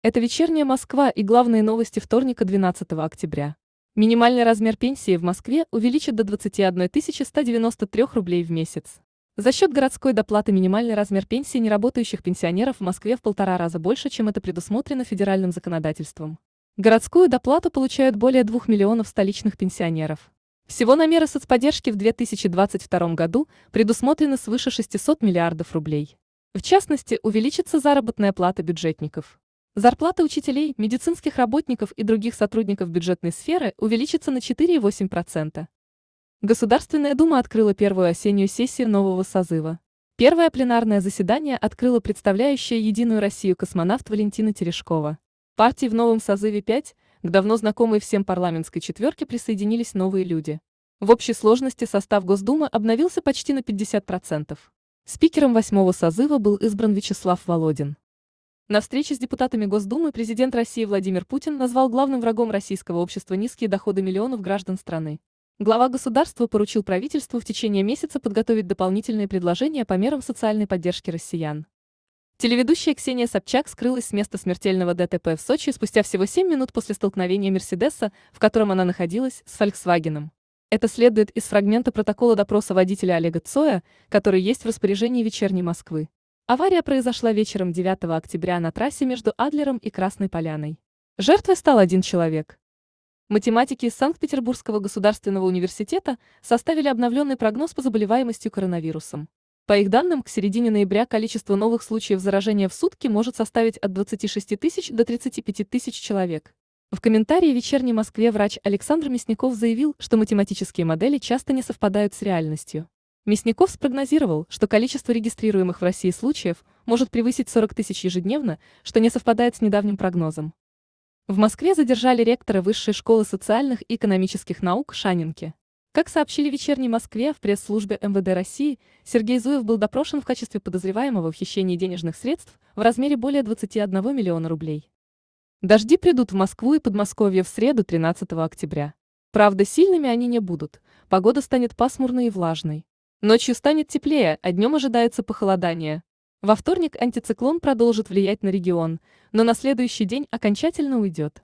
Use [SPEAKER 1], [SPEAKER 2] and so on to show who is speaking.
[SPEAKER 1] Это вечерняя Москва и главные новости вторника 12 октября. Минимальный размер пенсии в Москве увеличат до 21 193 рублей в месяц. За счет городской доплаты минимальный размер пенсии неработающих пенсионеров в Москве в полтора раза больше, чем это предусмотрено федеральным законодательством. Городскую доплату получают более 2 миллионов столичных пенсионеров. Всего на меры соцподдержки в 2022 году предусмотрено свыше 600 миллиардов рублей. В частности, увеличится заработная плата бюджетников. Зарплата учителей, медицинских работников и других сотрудников бюджетной сферы увеличится на 4,8%. Государственная дума открыла первую осеннюю сессию нового созыва. Первое пленарное заседание открыла представляющая Единую Россию космонавт Валентина Терешкова. Партии в новом созыве 5, к давно знакомой всем парламентской четверке присоединились новые люди. В общей сложности состав Госдумы обновился почти на 50%. Спикером восьмого созыва был избран Вячеслав Володин. На встрече с депутатами Госдумы президент России Владимир Путин назвал главным врагом российского общества низкие доходы миллионов граждан страны. Глава государства поручил правительству в течение месяца подготовить дополнительные предложения по мерам социальной поддержки россиян. Телеведущая Ксения Собчак скрылась с места смертельного ДТП в Сочи спустя всего 7 минут после столкновения Мерседеса, в котором она находилась, с Фольксвагеном. Это следует из фрагмента протокола допроса водителя Олега Цоя, который есть в распоряжении вечерней Москвы. Авария произошла вечером 9 октября на трассе между Адлером и Красной Поляной. Жертвой стал один человек. Математики из Санкт-Петербургского государственного университета составили обновленный прогноз по заболеваемости коронавирусом. По их данным, к середине ноября количество новых случаев заражения в сутки может составить от 26 тысяч до 35 тысяч человек. В комментарии «Вечерней Москве» врач Александр Мясников заявил, что математические модели часто не совпадают с реальностью. Мясников спрогнозировал, что количество регистрируемых в России случаев может превысить 40 тысяч ежедневно, что не совпадает с недавним прогнозом. В Москве задержали ректора Высшей школы социальных и экономических наук Шанинки. Как сообщили «Вечерней Москве» в пресс-службе МВД России, Сергей Зуев был допрошен в качестве подозреваемого в хищении денежных средств в размере более 21 миллиона рублей. Дожди придут в Москву и Подмосковье в среду 13 октября. Правда, сильными они не будут, погода станет пасмурной и влажной. Ночью станет теплее, а днем ожидается похолодание. Во вторник антициклон продолжит влиять на регион, но на следующий день окончательно уйдет.